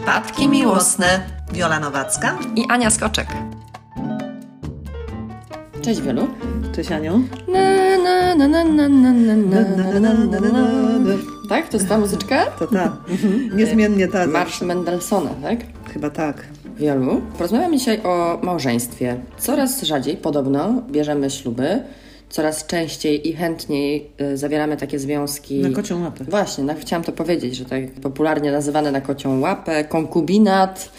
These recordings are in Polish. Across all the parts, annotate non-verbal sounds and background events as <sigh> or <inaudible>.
Przypadki miłosne. Wiola Nowacka i Ania Skoczek. Cześć Wielu. Cześć Aniu. Tak? To jest ta muzyczka? To ta. Niezmiennie ta. Marsz Mendelssohna, tak? Chyba tak. Wielu. Porozmawiamy dzisiaj o małżeństwie. Coraz rzadziej podobno bierzemy śluby. Coraz częściej i chętniej y, zawieramy takie związki. Na kocią łapę. Właśnie, no, chciałam to powiedzieć, że tak popularnie nazywane na kocią łapę, konkubinat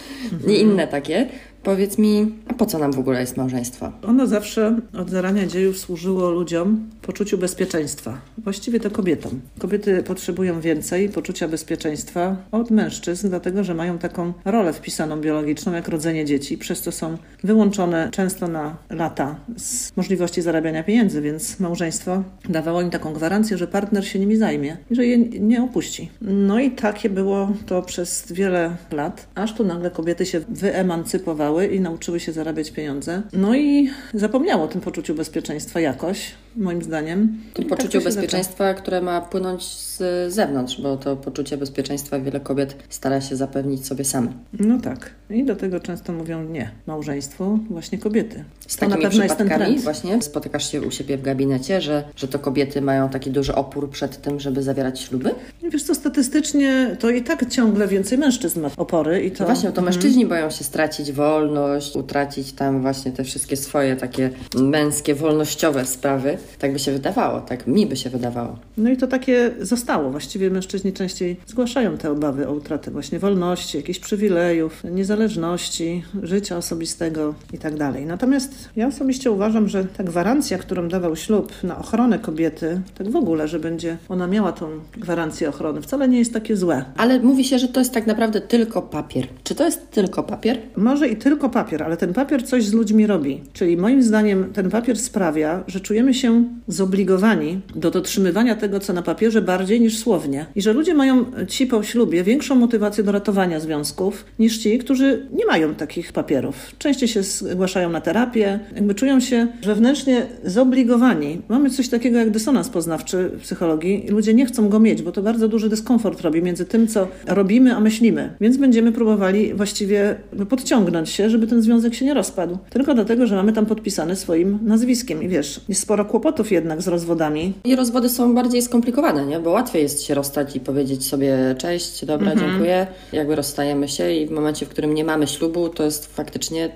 i inne takie. Powiedz mi, a po co nam w ogóle jest małżeństwo? Ono zawsze od zarania dziejów służyło ludziom poczuciu bezpieczeństwa. Właściwie to kobietom. Kobiety potrzebują więcej poczucia bezpieczeństwa od mężczyzn, dlatego że mają taką rolę wpisaną biologiczną, jak rodzenie dzieci, przez co są wyłączone często na lata z możliwości zarabiania pieniędzy, więc małżeństwo dawało im taką gwarancję, że partner się nimi zajmie i że je nie opuści. No i takie było to przez wiele lat, aż tu nagle kobiety się wyemancypowały i nauczyły się zarabiać pieniądze. No i zapomniało o tym poczuciu bezpieczeństwa jakoś, moim zdaniem. I tak poczuciu to się bezpieczeństwa, które ma płynąć z zewnątrz, bo to poczucie bezpieczeństwa wiele kobiet stara się zapewnić sobie same. No tak. I do tego często mówią nie. Małżeństwo właśnie kobiety. Z To takimi przypadkami właśnie spotykasz się u siebie w gabinecie, że, że to kobiety mają taki duży opór przed tym, żeby zawierać śluby? Wiesz co, statystycznie to i tak ciągle więcej mężczyzn ma opory i to... To właśnie, to Mhm. mężczyźni boją się stracić wolność, utracić tam właśnie te wszystkie swoje takie męskie, wolnościowe sprawy. Tak by się wydawało, tak mi by się wydawało. No i to takie zostało. Właściwie mężczyźni częściej zgłaszają te obawy o utratę właśnie wolności, jakichś przywilejów, niezależności, życia osobistego i tak dalej. Natomiast ja osobiście uważam, że ta gwarancja, którą dawał ślub na ochronę kobiety, tak w ogóle, że będzie ona miała tą gwarancję ochrony, wcale nie jest takie złe. Ale mówi się, że to jest tak naprawdę tylko papier. Czy to jest tylko papier? Może i tylko papier, ale ten papier coś z ludźmi robi. Czyli moim zdaniem ten papier sprawia, że czujemy się zobligowani do dotrzymywania tego, co na papierze, bardziej niż słownie. I że ludzie mają ci po ślubie większą motywację do ratowania związków niż ci, którzy nie mają takich papierów. Częściej się zgłaszają na terapię, jakby czują się wewnętrznie zobligowani. Mamy coś takiego jak dysonans poznawczy w psychologii i ludzie nie chcą go mieć, bo to bardzo duży dyskomfort robi między tym, co robimy, a myślimy. Więc będziemy próbowali właściwie podciągnąć się, żeby ten związek się nie rozpadł. Tylko dlatego, że mamy tam podpisane swoim nazwiskiem. I wiesz, jest sporo kłopotów jednak z rozwodami. I rozwody są bardziej skomplikowane, nie? Bo łatwiej jest się rozstać i powiedzieć sobie cześć, dobra, dziękuję. Jakby rozstajemy się i w momencie, w którym nie mamy ślubu, to jest faktycznie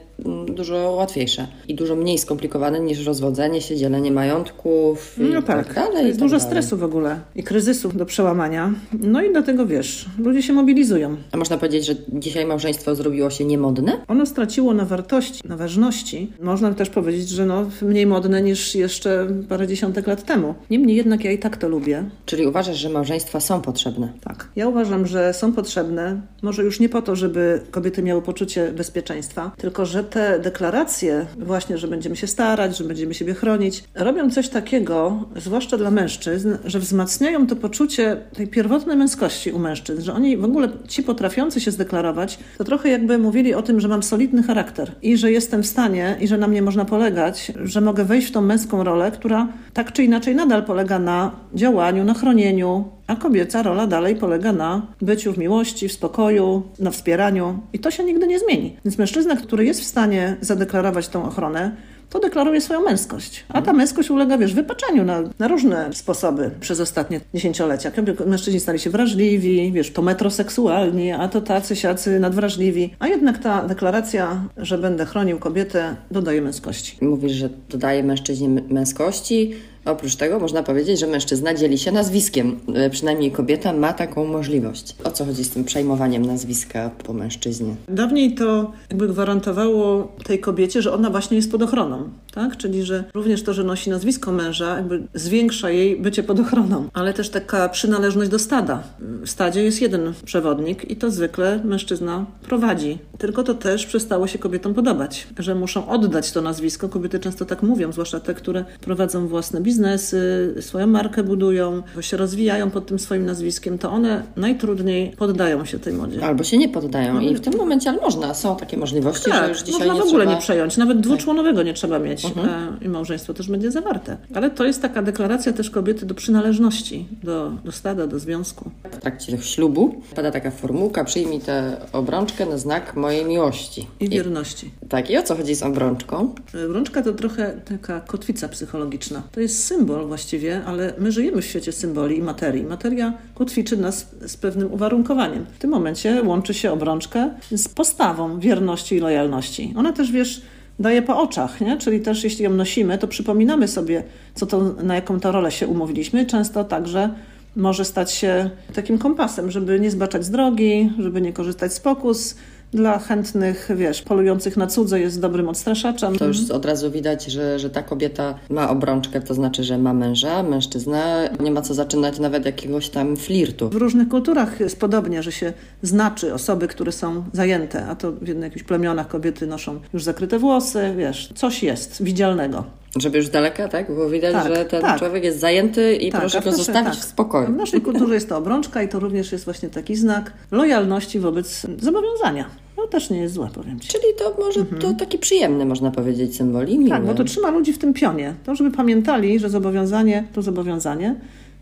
dużo łatwiejsze i dużo mniej skomplikowane niż rozwodzenie się, dzielenie majątków No tak, tak dalej. jest tak dużo dalej. stresu w ogóle i kryzysów do przełamania. No i dlatego wiesz, ludzie się mobilizują. A można powiedzieć, że dzisiaj małżeństwo zrobiło się niemodne? Ono straciło na wartości, na ważności. Można też powiedzieć, że no, mniej modne niż jeszcze parę dziesiątek lat temu. Niemniej jednak ja i tak to lubię. Czyli uważasz, że małżeństwa są potrzebne? Tak. Ja uważam, że są potrzebne, może już nie po to, żeby kobiety miały poczucie bezpieczeństwa, tylko że te deklaracje, właśnie, że będziemy się starać, że będziemy siebie chronić, robią coś takiego, zwłaszcza dla mężczyzn, że wzmacniają to poczucie tej pierwotnej męskości u mężczyzn, że oni w ogóle, ci potrafiący się zdeklarować, to trochę jakby mówili o tym, że mam solidny charakter i że jestem w stanie i że na mnie można polegać, że mogę wejść w tą męską rolę, która tak czy inaczej nadal polega na działaniu, na chronieniu, a kobieca rola dalej polega na byciu w miłości, w spokoju, na wspieraniu i to się nigdy nie zmieni. Więc mężczyzna, który jest w stanie zadeklarować tą ochronę, to deklaruje swoją męskość. A ta męskość ulega, wiesz, wypaczeniu na, na różne sposoby przez ostatnie dziesięciolecia. Mężczyźni stali się wrażliwi, wiesz, to metroseksualni, a to tacy, siacy nadwrażliwi. A jednak ta deklaracja, że będę chronił kobietę, dodaje męskości. Mówisz, że dodaje mężczyźnie męskości. Oprócz tego można powiedzieć, że mężczyzna dzieli się nazwiskiem. E, Przynajmniej kobieta ma taką możliwość. O co chodzi z tym przejmowaniem nazwiska po mężczyźnie? Dawniej to jakby gwarantowało tej kobiecie, że ona właśnie jest pod ochroną, tak? Czyli, że również to, że nosi nazwisko męża, jakby zwiększa jej bycie pod ochroną, ale też taka przynależność do stada. W stadzie jest jeden przewodnik i to zwykle mężczyzna prowadzi. Tylko to też przestało się kobietom podobać, że muszą oddać to nazwisko. Kobiety często tak mówią, zwłaszcza te, które prowadzą własne biznesy, swoją markę budują, się rozwijają pod tym swoim nazwiskiem, to one najtrudniej poddają się tej modzie. Albo się nie poddają. I w tym momencie, ale można, są takie możliwości, że Tak, już dzisiaj można w ogóle trzeba... nie przejąć. Nawet dwuczłonowego nie trzeba mieć. a, i małżeństwo też będzie zawarte. Ale to jest taka deklaracja też kobiety do przynależności, do, do stada, do związku. W trakcie ślubu pada taka formułka, przyjmij tę obrączkę na znak mojej miłości. I wierności. I, tak, i o co chodzi z obrączką? Obrączka to trochę taka kotwica psychologiczna. To jest symbol właściwie, ale my żyjemy w świecie symboli i materii. Materia kotwiczy nas z pewnym uwarunkowaniem. W tym momencie łączy się obrączkę z postawą wierności i lojalności. Ona też, wiesz, daje po oczach, nie? czyli też jeśli ją nosimy, to przypominamy sobie, co to, na jaką to rolę się umówiliśmy. Często także może stać się takim kompasem, żeby nie zbaczać z drogi, żeby nie korzystać z pokus, dla chętnych, wiesz, polujących na cudze jest dobrym odstraszaczem. To już od razu widać, że, że ta kobieta ma obrączkę, to znaczy, że ma męża, mężczyzna, nie ma co zaczynać nawet jakiegoś tam flirtu. W różnych kulturach jest podobnie, że się znaczy osoby, które są zajęte, a to w jakichś plemionach kobiety noszą już zakryte włosy, wiesz, coś jest widzialnego. Żeby już daleka, tak? Było widać, tak, że ten tak. człowiek jest zajęty i tak, proszę go zostawić tak. w spokoju. W naszej kulturze jest to obrączka i to również jest właśnie taki znak lojalności wobec zobowiązania. No też nie jest złe, powiem Ci. Czyli to może mhm. to taki przyjemny, można powiedzieć, symbol i miły. Tak, bo to trzyma ludzi w tym pionie. To, żeby pamiętali, że zobowiązanie to zobowiązanie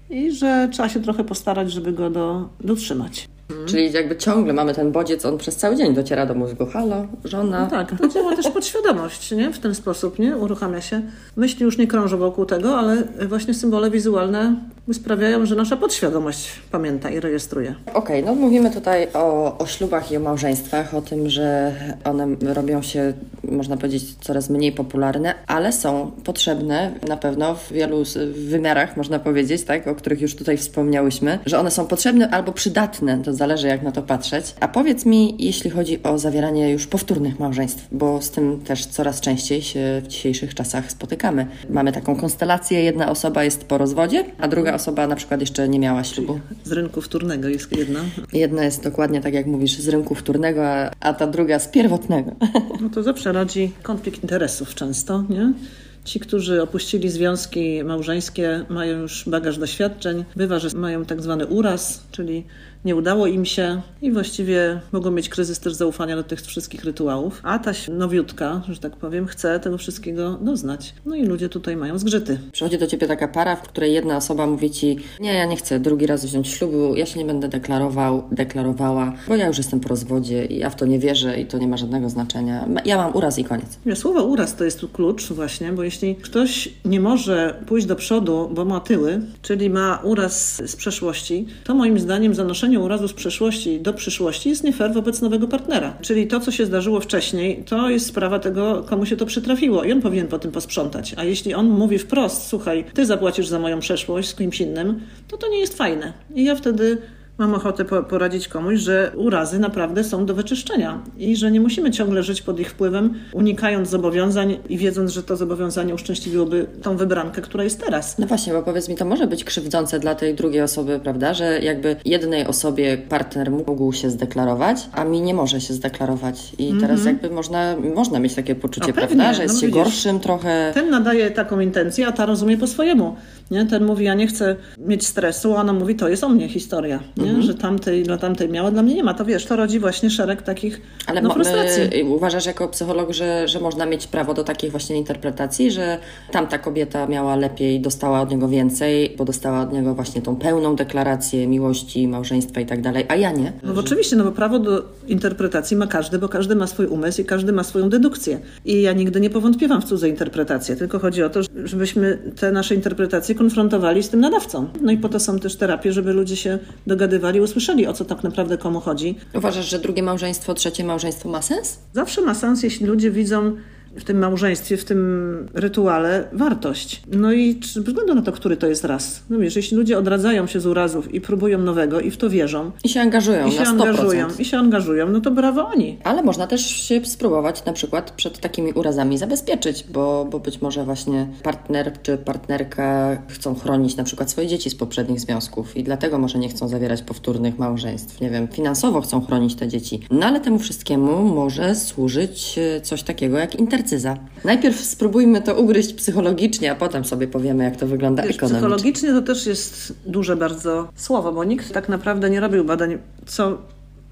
i że trzeba się trochę postarać, żeby go do, dotrzymać. Mhm. Czyli jakby ciągle mamy ten bodziec, on przez cały dzień dociera do mózgu. Halo, żona. No tak, to działa też podświadomość, nie? W ten sposób, nie? Uruchamia się. Myśli już nie krążą wokół tego, ale właśnie symbole wizualne sprawiają, że nasza podświadomość pamięta i rejestruje. Okej, okay, no mówimy tutaj o, o ślubach i o małżeństwach, o tym, że one robią się, można powiedzieć, coraz mniej popularne, ale są potrzebne na pewno w wielu wymiarach, można powiedzieć, tak, o których już tutaj wspomniałyśmy, że one są potrzebne albo przydatne, to zależy jak na to patrzeć. A powiedz mi, jeśli chodzi o zawieranie już powtórnych małżeństw, bo z tym też coraz częściej się w dzisiejszych czasach spotykamy. Mamy taką konstelację, jedna osoba jest po rozwodzie, a druga osoba na przykład jeszcze nie miała ślubu. Z rynku wtórnego jest jedna. Jedna jest dokładnie tak, jak mówisz, z rynku wtórnego, a, a ta druga z pierwotnego. <laughs> No to zawsze rodzi konflikt interesów często, nie? Ci, którzy opuścili związki małżeńskie, mają już bagaż doświadczeń. Bywa, że mają tak zwany uraz, czyli nie udało im się i właściwie mogą mieć kryzys też zaufania do tych wszystkich rytuałów. A ta nowiutka, że tak powiem, chce tego wszystkiego doznać. No i ludzie tutaj mają zgrzyty. Przychodzi do ciebie taka para, w której jedna osoba mówi ci: Nie, ja nie chcę drugi raz wziąć ślubu, ja się nie będę deklarował, deklarowała, bo ja już jestem po rozwodzie i ja w to nie wierzę i to nie ma żadnego znaczenia. Ja mam uraz i koniec. Ja, słowo uraz to jest tu klucz właśnie, bo jeśli ktoś nie może pójść do przodu, bo ma tyły, czyli ma uraz z przeszłości, to moim zdaniem zanoszenie przenoszenie urazu z przeszłości do przyszłości jest nie fair wobec nowego partnera. Czyli to, co się zdarzyło wcześniej, to jest sprawa tego, komu się to przytrafiło i on powinien po tym posprzątać. A jeśli on mówi wprost, słuchaj, ty zapłacisz za moją przeszłość z kimś innym, to to nie jest fajne. I ja wtedy mam ochotę poradzić komuś, że urazy naprawdę są do wyczyszczenia i że nie musimy ciągle żyć pod ich wpływem, unikając zobowiązań i wiedząc, że to zobowiązanie uszczęśliwiłoby tą wybrankę, która jest teraz. No właśnie, bo powiedz mi, to może być krzywdzące dla tej drugiej osoby, prawda, że jakby jednej osobie partner mógł się zdeklarować, a mi nie może się zdeklarować i mm -hmm. teraz jakby można, można mieć takie poczucie, no, prawda, że jest no, się widzisz, gorszym trochę. Ten nadaje taką intencję, a ta rozumie po swojemu. Nie? Ten mówi, ja nie chcę mieć stresu, a ona mówi, to jest o mnie historia, nie? Mhm. że tamtej, dla tamtej miała, dla mnie nie ma. To wiesz, to rodzi właśnie szereg takich Ale no, frustracji. Y, uważasz jako psycholog, że, że można mieć prawo do takich właśnie interpretacji, że tamta kobieta miała lepiej, dostała od niego więcej, bo dostała od niego właśnie tą pełną deklarację miłości, małżeństwa i tak dalej, a ja nie? No bo oczywiście, no bo prawo do interpretacji ma każdy, bo każdy ma swój umysł i każdy ma swoją dedukcję. I ja nigdy nie powątpiewam w cudze interpretacje, tylko chodzi o to, żebyśmy te nasze interpretacje konfrontowali z tym nadawcą. No i po to są też terapie, żeby ludzie się dogadywali, usłyszeli o co tak naprawdę komu chodzi. Uważasz, że drugie małżeństwo, trzecie małżeństwo ma sens? Zawsze ma sens, jeśli ludzie widzą w tym małżeństwie, w tym rytuale wartość. No i czy, bez względu na to, który to jest raz. No wiesz, jeśli ludzie odradzają się z urazów i próbują nowego i w to wierzą. I się angażują i się na 100%. angażują, I się angażują, no to brawo oni. Ale można też się spróbować na przykład przed takimi urazami zabezpieczyć, bo, bo być może właśnie partner czy partnerka chcą chronić na przykład swoje dzieci z poprzednich związków i dlatego może nie chcą zawierać powtórnych małżeństw. Nie wiem, finansowo chcą chronić te dzieci. No ale temu wszystkiemu może służyć e, coś takiego jak internet narcyza. Najpierw spróbujmy to ugryźć psychologicznie, a potem sobie powiemy, jak to wygląda Wiesz, ekonomicznie. Psychologicznie to też jest duże bardzo słowo, bo nikt tak naprawdę nie robił badań, co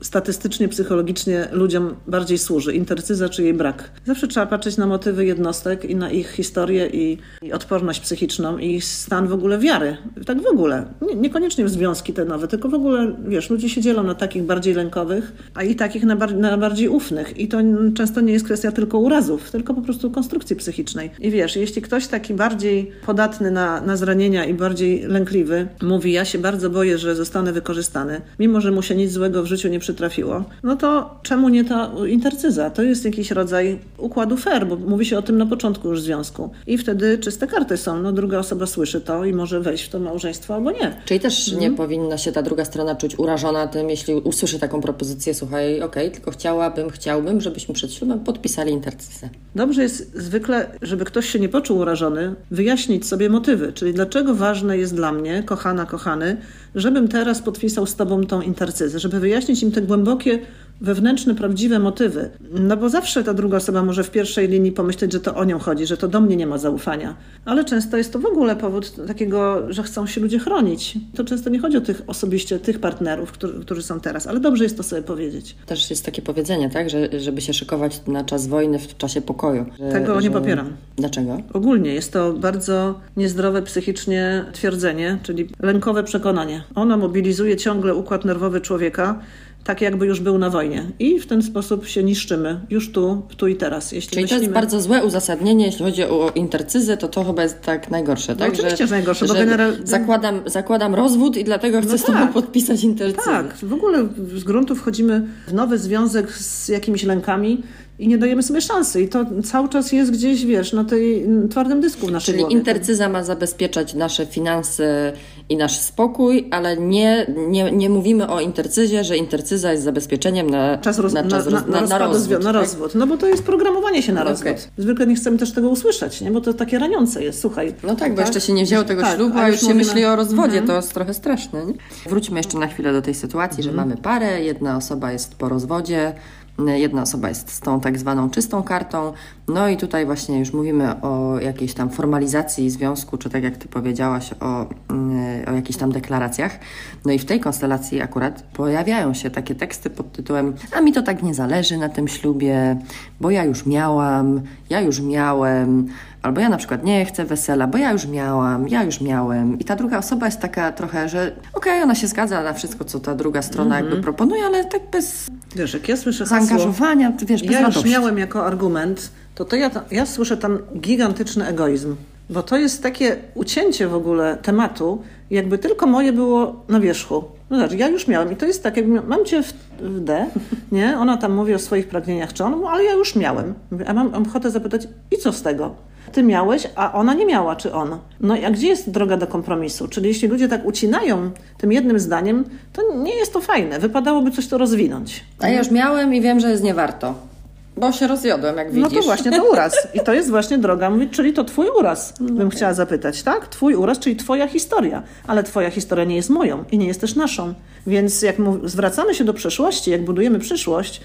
statystycznie, psychologicznie ludziom bardziej służy? Intercyza czy jej brak? Zawsze trzeba patrzeć na motywy jednostek i na ich historię i, i odporność psychiczną i stan w ogóle wiary. Tak w ogóle. Nie, niekoniecznie w związki te nowe, tylko w ogóle, wiesz, ludzie się dzielą na takich bardziej lękowych, a i takich na, bar na bardziej ufnych. I to często nie jest kwestia tylko urazów, tylko po prostu konstrukcji psychicznej. I wiesz, jeśli ktoś taki bardziej podatny na, na zranienia i bardziej lękliwy mówi, ja się bardzo boję, że zostanę wykorzystany, mimo że mu się nic złego w życiu nie przytrafiło, no to czemu nie ta intercyza? To jest jakiś rodzaj układu fair, bo mówi się o tym na początku już związku. I wtedy czyste karty są. No druga osoba słyszy to i może wejść w to małżeństwo albo nie. Czyli też nie mhm. powinna się ta druga strona czuć urażona tym, jeśli usłyszy taką propozycję, słuchaj, okej, okay, tylko chciałabym, chciałbym, żebyśmy przed ślubem podpisali intercyzę. Dobrze jest zwykle, żeby ktoś się nie poczuł urażony, wyjaśnić sobie motywy, czyli dlaczego ważne jest dla mnie, kochana, kochany, żebym teraz podpisał z Tobą tą intercyzę, żeby wyjaśnić im te głębokie wewnętrzne, prawdziwe motywy. No bo zawsze ta druga osoba może w pierwszej linii pomyśleć, że to o nią chodzi, że to do mnie nie ma zaufania. Ale często jest to w ogóle powód takiego, że chcą się ludzie chronić. To często nie chodzi o tych osobiście, tych partnerów, którzy, którzy są teraz, ale dobrze jest to sobie powiedzieć. Też jest takie powiedzenie, tak, że żeby się szykować na czas wojny w czasie pokoju. Że, Tego nie że... popieram. Dlaczego? Ogólnie jest to bardzo niezdrowe psychicznie twierdzenie, czyli lękowe przekonanie. Ono mobilizuje ciągle układ nerwowy człowieka, tak jakby już był na wojnie. I w ten sposób się niszczymy, już tu, tu i teraz. Jeśli Czyli myślimy... to jest bardzo złe uzasadnienie, jeśli chodzi o intercyzę, to to chyba jest tak najgorsze, tak? No, oczywiście, że, że najgorsze, bo generalnie... Zakładam, zakładam rozwód i dlatego chcę no z tobą tak. podpisać intercyzę. Tak, w ogóle z gruntu wchodzimy w nowy związek z jakimiś lękami, i nie dajemy sobie szansy. I to cały czas jest gdzieś, wiesz, na tej twardym dysku w naszej Czyli głowie. intercyza ma zabezpieczać nasze finanse i nasz spokój, ale nie, nie, nie mówimy o intercyzie, że intercyza jest zabezpieczeniem na czas, roz, na, czas na, roz, na, na, na, rozwód, na tak? rozwód. No bo to jest programowanie się na rozwód. Okay. Zwykle nie chcemy też tego usłyszeć, nie? bo to takie raniące jest, słuchaj. No tak, bo tak? jeszcze się nie wzięło tego tak, ślubu, a już się myśli o rozwodzie, mhm. to jest trochę straszne. Nie? Wróćmy jeszcze na chwilę do tej sytuacji, mhm. że mamy parę, jedna osoba jest po rozwodzie, Jedna osoba jest z tą tak zwaną czystą kartą, no i tutaj właśnie już mówimy o jakiejś tam formalizacji związku, czy tak jak Ty powiedziałaś, o, mm, o jakichś tam deklaracjach. No i w tej konstelacji akurat pojawiają się takie teksty pod tytułem a mi to tak nie zależy na tym ślubie, bo ja już miałam, ja już miałem, albo ja na przykład nie chcę wesela, bo ja już miałam, ja już miałem. I ta druga osoba jest taka trochę, że okej, okay, ona się zgadza na wszystko, co ta druga strona mm -hmm. jakby proponuje, ale tak bez wiesz, jak ja słyszę zaangażowania, hasło, wiesz, bez Ja radości. już miałem jako argument, to, to ja, ja słyszę tam gigantyczny egoizm. Bo to jest takie ucięcie w ogóle tematu, jakby tylko moje było na wierzchu. No znaczy, ja już miałem i to jest tak, jakby mam cię w, w D, nie? Ona tam mówi o swoich pragnieniach, czy on, ale ja już miałem. A mam ochotę zapytać, i co z tego? ty miałeś, a ona nie miała, czy on. No a gdzie jest droga do kompromisu? Czyli jeśli ludzie tak ucinają tym jednym zdaniem, to nie jest to fajne. Wypadałoby coś to rozwinąć. A ja już miałem i wiem, że jest nie warto. Bo się rozjodłem, jak widzisz. No to właśnie to uraz. I to jest właśnie droga, czyli to twój uraz, bym okay. chciała zapytać, tak? Twój uraz, czyli twoja historia. Ale twoja historia nie jest moją i nie jest też naszą. Więc jak zwracamy się do przeszłości, jak budujemy przyszłość,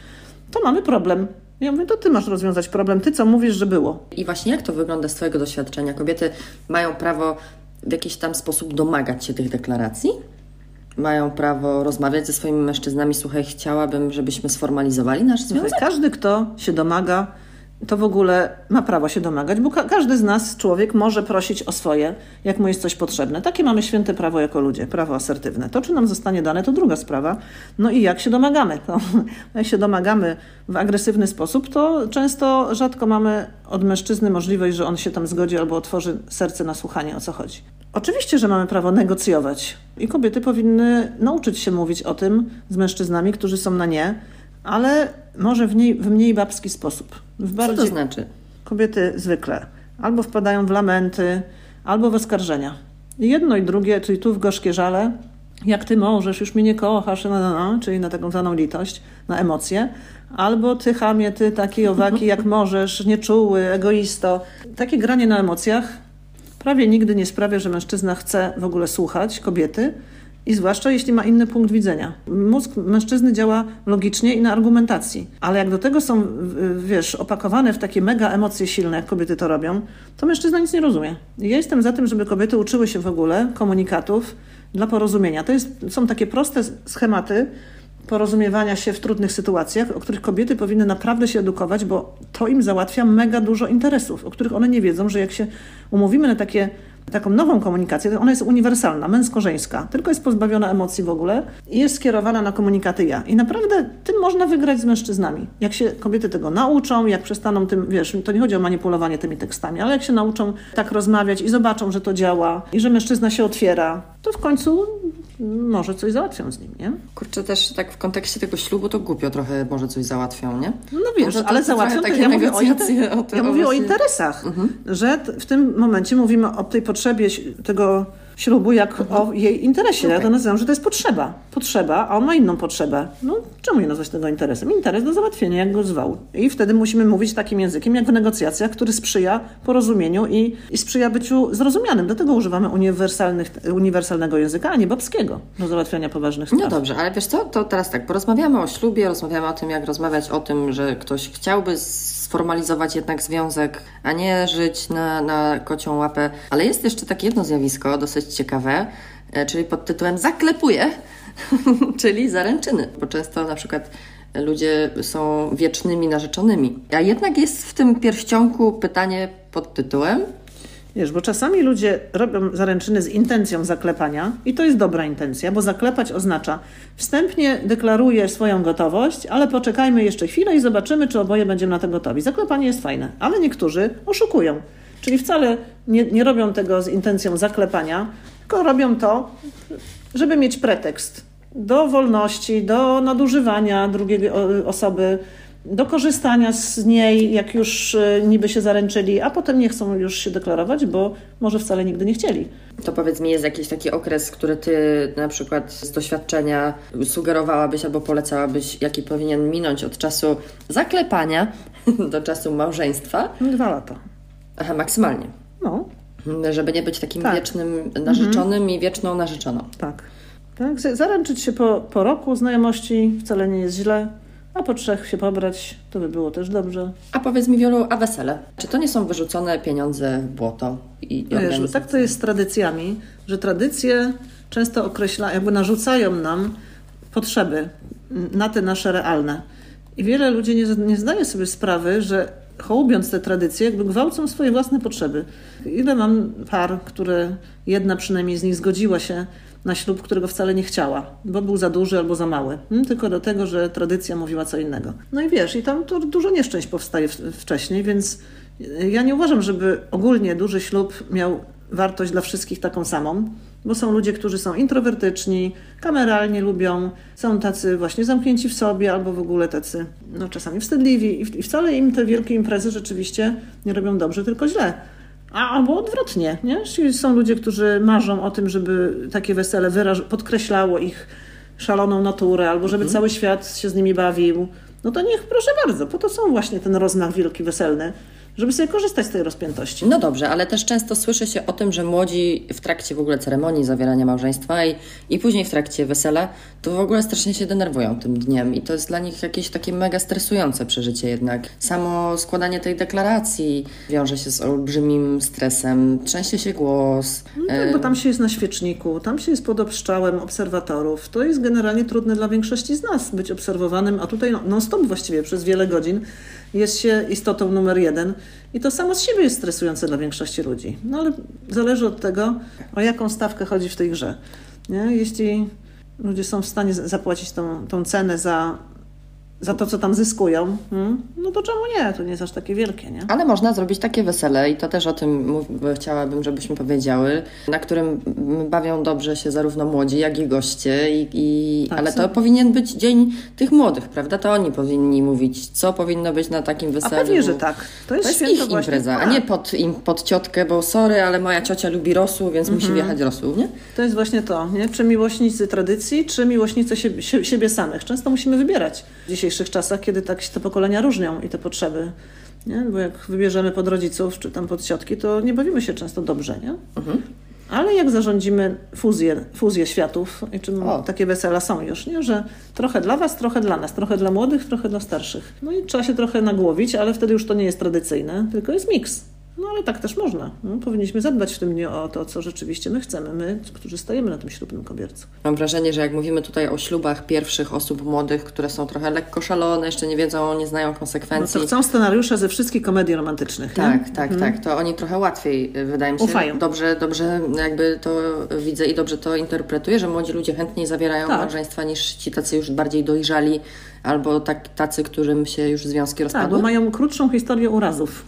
to mamy problem. Ja mówię, to ty masz rozwiązać problem, ty co mówisz, że było. I właśnie jak to wygląda z twojego doświadczenia? Kobiety mają prawo w jakiś tam sposób domagać się tych deklaracji? Mają prawo rozmawiać ze swoimi mężczyznami, słuchaj, chciałabym, żebyśmy sformalizowali nasz związek? Każdy, kto się domaga to w ogóle ma prawo się domagać, bo ka każdy z nas, człowiek, może prosić o swoje, jak mu jest coś potrzebne. Takie mamy święte prawo jako ludzie, prawo asertywne. To, czy nam zostanie dane, to druga sprawa. No i jak się domagamy? To, <laughs> jak się domagamy w agresywny sposób, to często rzadko mamy od mężczyzny możliwość, że on się tam zgodzi albo otworzy serce na słuchanie, o co chodzi. Oczywiście, że mamy prawo negocjować i kobiety powinny nauczyć się mówić o tym z mężczyznami, którzy są na nie, ale może w, w mniej babski sposób. W bardziej... Co to znaczy? Kobiety zwykle albo wpadają w lamenty, albo w oskarżenia. Jedno i drugie, czyli tu w gorzkie żale, jak ty możesz, już mnie nie kochasz, no, no, no, czyli na taką zwaną litość, na emocje, albo ty chamie, ty taki owaki, jak <laughs> możesz, nieczuły, egoisto. Takie granie na emocjach prawie nigdy nie sprawia, że mężczyzna chce w ogóle słuchać kobiety, i zwłaszcza jeśli ma inny punkt widzenia. Mózg mężczyzny działa logicznie i na argumentacji, ale jak do tego są, wiesz, opakowane w takie mega emocje silne, jak kobiety to robią, to mężczyzna nic nie rozumie. ja jestem za tym, żeby kobiety uczyły się w ogóle komunikatów dla porozumienia. To jest, są takie proste schematy, porozumiewania się w trudnych sytuacjach, o których kobiety powinny naprawdę się edukować, bo to im załatwia mega dużo interesów, o których one nie wiedzą, że jak się umówimy na takie taką nową komunikację, ona jest uniwersalna, męsko-żeńska, tylko jest pozbawiona emocji w ogóle i jest skierowana na komunikaty ja. I naprawdę tym można wygrać z mężczyznami. Jak się kobiety tego nauczą, jak przestaną tym, wiesz, to nie chodzi o manipulowanie tymi tekstami, ale jak się nauczą tak rozmawiać i zobaczą, że to działa i że mężczyzna się otwiera, to w końcu może coś załatwią z nim, nie? Kurczę, też tak w kontekście tego ślubu to głupio trochę może coś załatwią, nie? No wiesz, Może to- ale to załatwią takie ja mówię o, inter- o to ja mówię o interesach, że t- w tym momencie mówimy o tej potrzebie tego ślubu jak o jej interesie. Ja to nazywam, że to jest potrzeba. Potrzeba, a on ma inną potrzebę. No czemu nie nazwać tego interesem? Interes do załatwienia, jak go zwał. I wtedy musimy mówić takim językiem, jak w negocjacjach, który sprzyja porozumieniu i, i sprzyja byciu zrozumianym. Dlatego używamy uniwersalnych, uniwersalnego języka, a nie babskiego do załatwiania poważnych spraw. No dobrze, ale wiesz co, to teraz tak, porozmawiamy o ślubie, rozmawiamy o tym, jak rozmawiać o tym, że ktoś chciałby sformalizować jednak związek, a nie żyć na, na kocią łapę. Ale jest jeszcze takie jedno zjawisko, dosyć ciekawe, e, czyli pod tytułem zaklepuje, <laughs> czyli zaręczyny. Bo często na przykład ludzie są wiecznymi narzeczonymi. A jednak jest w tym pierścionku pytanie pod tytułem Wiesz, bo czasami ludzie robią zaręczyny z intencją zaklepania i to jest dobra intencja, bo zaklepać oznacza wstępnie deklaruję swoją gotowość, ale poczekajmy jeszcze chwilę i zobaczymy, czy oboje będziemy na to gotowi. Zaklepanie jest fajne, ale niektórzy oszukują, czyli wcale nie, nie robią tego z intencją zaklepania, tylko robią to, żeby mieć pretekst do wolności, do nadużywania drugiej osoby, do korzystania z niej, jak już y, niby się zaręczyli, a potem nie chcą już się deklarować, bo może wcale nigdy nie chcieli. To powiedz mi, jest jakiś taki okres, który ty na przykład z doświadczenia sugerowałabyś albo polecałabyś, jaki powinien minąć od czasu zaklepania <laughs> do czasu małżeństwa? Dwa lata. Aha, maksymalnie. No, Żeby nie być takim Tak. wiecznym narzeczonym i wieczną narzeczoną. tak. tak. Zaręczyć się po, po roku znajomości wcale nie jest źle, a po trzech się pobrać, to by było też dobrze. A powiedz mi, Wiolu, a wesele? Czy to nie są wyrzucone pieniądze w błoto? I, i Wiesz, tak to jest z tradycjami, że tradycje często określa, jakby narzucają nam potrzeby na te nasze realne. I wiele ludzi nie, nie zdaje sobie sprawy, że hołubiąc te tradycje, jakby gwałcą swoje własne potrzeby. Ile mam par, które jedna przynajmniej z nich zgodziła się na ślub, którego wcale nie chciała, bo był za duży albo za mały, hmm? tylko do tego, że tradycja mówiła co innego. No i wiesz, i tam to dużo nieszczęść powstaje wcześniej, więc ja nie uważam, żeby ogólnie duży ślub miał wartość dla wszystkich taką samą, bo są ludzie, którzy są introwertyczni, kameralnie lubią, są tacy właśnie zamknięci w sobie albo w ogóle tacy no, czasami wstydliwi i wcale im te wielkie imprezy rzeczywiście nie robią dobrze, tylko źle. A, albo odwrotnie, nie? Czyli są ludzie, którzy marzą o tym, żeby takie wesele wyraż- podkreślało ich szaloną naturę, albo żeby cały świat się z nimi bawił. No to niech, proszę bardzo, po to są właśnie ten rozmach wielki weselny, żeby sobie korzystać z tej rozpiętości. No dobrze, ale też często słyszy się o tym, że młodzi w trakcie w ogóle ceremonii zawierania małżeństwa i, i później w trakcie wesela, to w ogóle strasznie się denerwują tym dniem i to jest dla nich jakieś takie mega stresujące przeżycie jednak. Samo składanie tej deklaracji wiąże się z olbrzymim stresem, trzęsie się głos. No tak, bo tam się jest na świeczniku, tam się jest pod obstrzałem obserwatorów. To jest generalnie trudne dla większości z nas być obserwowanym, a tutaj no- non-stop właściwie przez wiele godzin jest się istotą numer jeden. I to samo z siebie jest stresujące dla większości ludzi. No ale zależy od tego, o jaką stawkę chodzi w tej grze. Nie? Jeśli ludzie są w stanie zapłacić tą, tą cenę za, za to, co tam zyskują, hmm, no to czemu nie? To nie jest aż takie wielkie, nie? Ale można zrobić takie wesele i to też o tym mów, chciałabym, żebyśmy powiedziały, na którym bawią dobrze się zarówno młodzi, jak i goście. I, i, Tak, ale to powinien być dzień tych młodych, prawda? To oni powinni mówić, co powinno być na takim A weselu. pewnie, że tak. To jest, To jest ich właśnie. impreza, a tak. nie pod, im, pod ciotkę, bo sorry, ale moja ciocia lubi rosół, więc musi Mhm. wjechać rosół, nie? To jest właśnie to, nie? czy miłośnicy tradycji, czy miłośnicy siebie, sie- siebie samych. Często musimy wybierać w dzisiejszych czasach, kiedy tak się te pokolenia różnią i te potrzeby. Nie? Bo jak wybierzemy pod rodziców, czy tam pod ciotki, to nie bawimy się często dobrze, nie? Ale jak zarządzimy fuzję, fuzję światów, i czym O. takie wesela są już, nie? że trochę dla was, trochę dla nas, trochę dla młodych, trochę dla starszych. No i trzeba się trochę nagłowić, ale wtedy już to nie jest tradycyjne, tylko jest miks. No ale tak też można. No, powinniśmy zadbać w tym dniu o to, co rzeczywiście my chcemy, my, którzy stajemy na tym ślubnym kobiercu. Mam wrażenie, że jak mówimy tutaj o ślubach pierwszych osób młodych, które są trochę lekko szalone, jeszcze nie wiedzą, nie znają No konsekwencji. to chcą scenariusze ze wszystkich komedii romantycznych. nie? Tak, tak, tak. To oni trochę łatwiej, y, wydaje mi się. Ufają. Dobrze, dobrze jakby to widzę i dobrze to interpretuję, że młodzi ludzie chętniej zawierają Tak. małżeństwa niż ci tacy już bardziej dojrzali albo tak, tacy, którym się już związki Tak, rozpadły. bo mają krótszą historię urazów.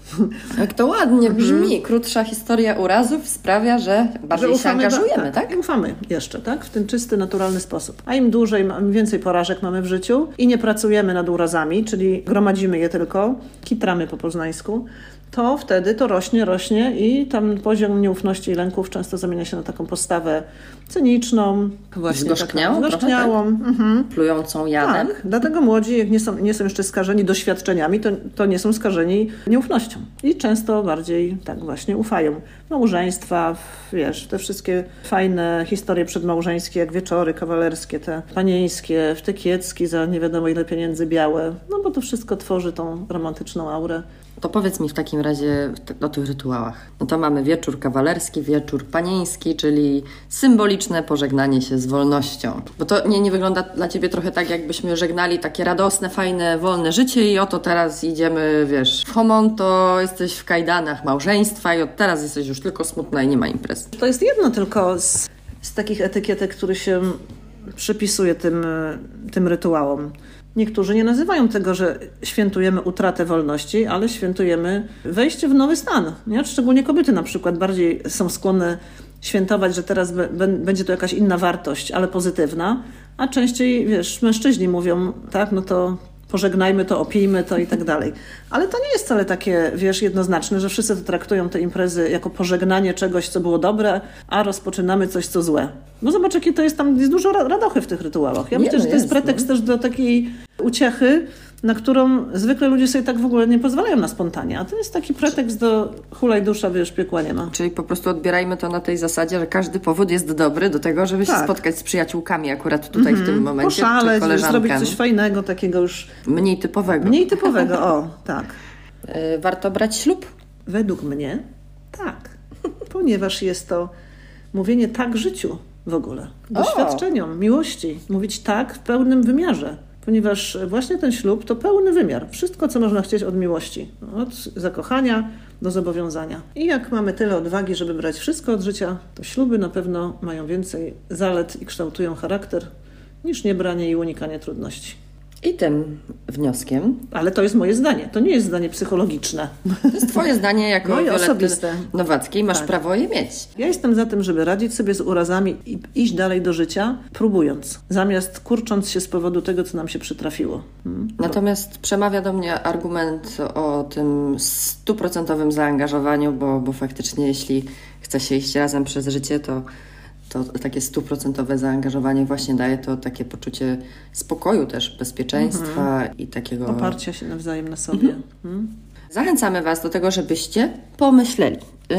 Jak <laughs> to ładnie brzmi. Krótsza historia urazów sprawia, że bardziej się angażujemy, tak? I ufamy jeszcze, tak? W ten czysty, naturalny sposób. A im dłużej, im więcej porażek mamy w życiu i nie pracujemy nad urazami, czyli gromadzimy je tylko, kitramy po poznańsku, to wtedy to rośnie, rośnie i tam poziom nieufności i lęków często zamienia się na taką postawę cyniczną, właśnie Zgorzkniałą taką, trochę, tak? zgorzkniałą. Mhm. Plującą jadem. Tak, dlatego młodzi, jak nie są, nie są jeszcze skażeni doświadczeniami, to, to nie są skażeni nieufnością. I często bardziej tak właśnie ufają. Małżeństwa, wiesz, te wszystkie fajne historie przedmałżeńskie, jak wieczory kawalerskie, te panieńskie, wtykiecki za nie wiadomo ile pieniędzy białe, no bo to wszystko tworzy tą romantyczną aurę. To powiedz mi w takim razie o tych rytuałach. No to mamy wieczór kawalerski, wieczór panieński, czyli symboliczne pożegnanie się z wolnością. Bo to nie, nie wygląda dla Ciebie trochę tak, jakbyśmy żegnali takie radosne, fajne, wolne życie i oto teraz idziemy, wiesz, w homon, to jesteś w kajdanach małżeństwa i od teraz jesteś już tylko smutna i nie ma imprez. To jest jedno tylko z, z takich etykietek, które się przypisuje tym, tym rytuałom. Niektórzy nie nazywają tego, że świętujemy utratę wolności, ale świętujemy wejście w nowy stan. Nie? Szczególnie kobiety na przykład bardziej są skłonne świętować, że teraz będzie to jakaś inna wartość, ale pozytywna, a częściej, wiesz, mężczyźni mówią, tak, no to pożegnajmy to, opijmy to i tak dalej. Ale to nie jest wcale takie, wiesz, jednoznaczne, że wszyscy to traktują te imprezy jako pożegnanie czegoś, co było dobre, a rozpoczynamy coś, co złe. No zobacz, jakie to jest tam, jest dużo ra- radochy w tych rytuałach. Ja Nie, myślę, no że to jest jest, pretekst też do takiej uciechy, na którą zwykle ludzie sobie tak w ogóle nie pozwalają na spontanie. A to jest taki pretekst do hulaj dusza, wiesz, piekła nie ma. Czyli po prostu odbierajmy to na tej zasadzie, że każdy powód jest dobry do tego, żeby się Tak. spotkać z przyjaciółkami akurat tutaj w tym momencie, czy Poszaleć, koleżankami. zrobić coś fajnego, takiego już Mniej typowego. mniej typowego. O, tak. <laughs> Y, Warto brać ślub? Według mnie tak, <laughs> ponieważ jest to mówienie tak życiu w ogóle, doświadczeniom, miłości, mówić tak w pełnym wymiarze. Ponieważ właśnie ten ślub to pełny wymiar. Wszystko, co można chcieć od miłości. Od zakochania do zobowiązania. I jak mamy tyle odwagi, żeby brać wszystko od życia, to śluby na pewno mają więcej zalet i kształtują charakter niż niebranie i unikanie trudności. I tym wnioskiem Ale to jest moje zdanie. To nie jest zdanie psychologiczne. To jest Twoje zdanie jako Moje osobiste. Nowackiej. Masz Tak. prawo je mieć. Ja jestem za tym, żeby radzić sobie z urazami i iść dalej do życia, próbując, zamiast kurcząc się z powodu tego, co nam się przytrafiło. Hmm? Natomiast przemawia do mnie argument o tym stuprocentowym zaangażowaniu, bo, bo faktycznie jeśli chce się iść razem przez życie, to, to takie stuprocentowe zaangażowanie właśnie daje to takie poczucie spokoju też, bezpieczeństwa i takiego... Oparcia się nawzajem na sobie. Hmm? Zachęcamy Was do tego, żebyście pomyśleli.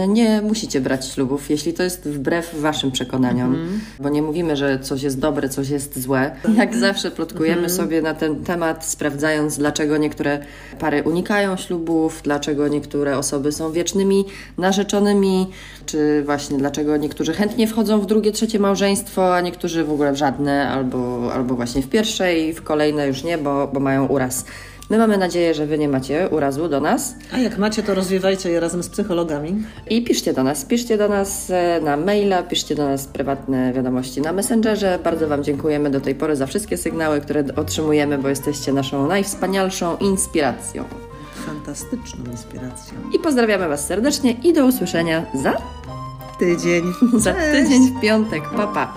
Nie musicie brać ślubów, jeśli to jest wbrew Waszym przekonaniom, bo nie mówimy, że coś jest dobre, coś jest złe. Jak zawsze plotkujemy sobie na ten temat, sprawdzając, dlaczego niektóre pary unikają ślubów, dlaczego niektóre osoby są wiecznymi narzeczonymi, czy właśnie dlaczego niektórzy chętnie wchodzą w drugie, trzecie małżeństwo, a niektórzy w ogóle w żadne, albo, albo właśnie w pierwsze i w kolejne już nie, bo, bo mają uraz. My mamy nadzieję, że Wy nie macie urazu do nas A jak macie, to rozwiewajcie je razem z psychologami. i piszcie do nas. Piszcie do nas e, na maila, piszcie do nas prywatne wiadomości na Messengerze. Bardzo Wam dziękujemy do tej pory za wszystkie sygnały, które otrzymujemy, bo jesteście naszą najwspanialszą inspiracją. Fantastyczną inspiracją. I pozdrawiamy Was serdecznie i do usłyszenia za, Tydzień. <laughs> za tydzień w piątek. Pa, pa.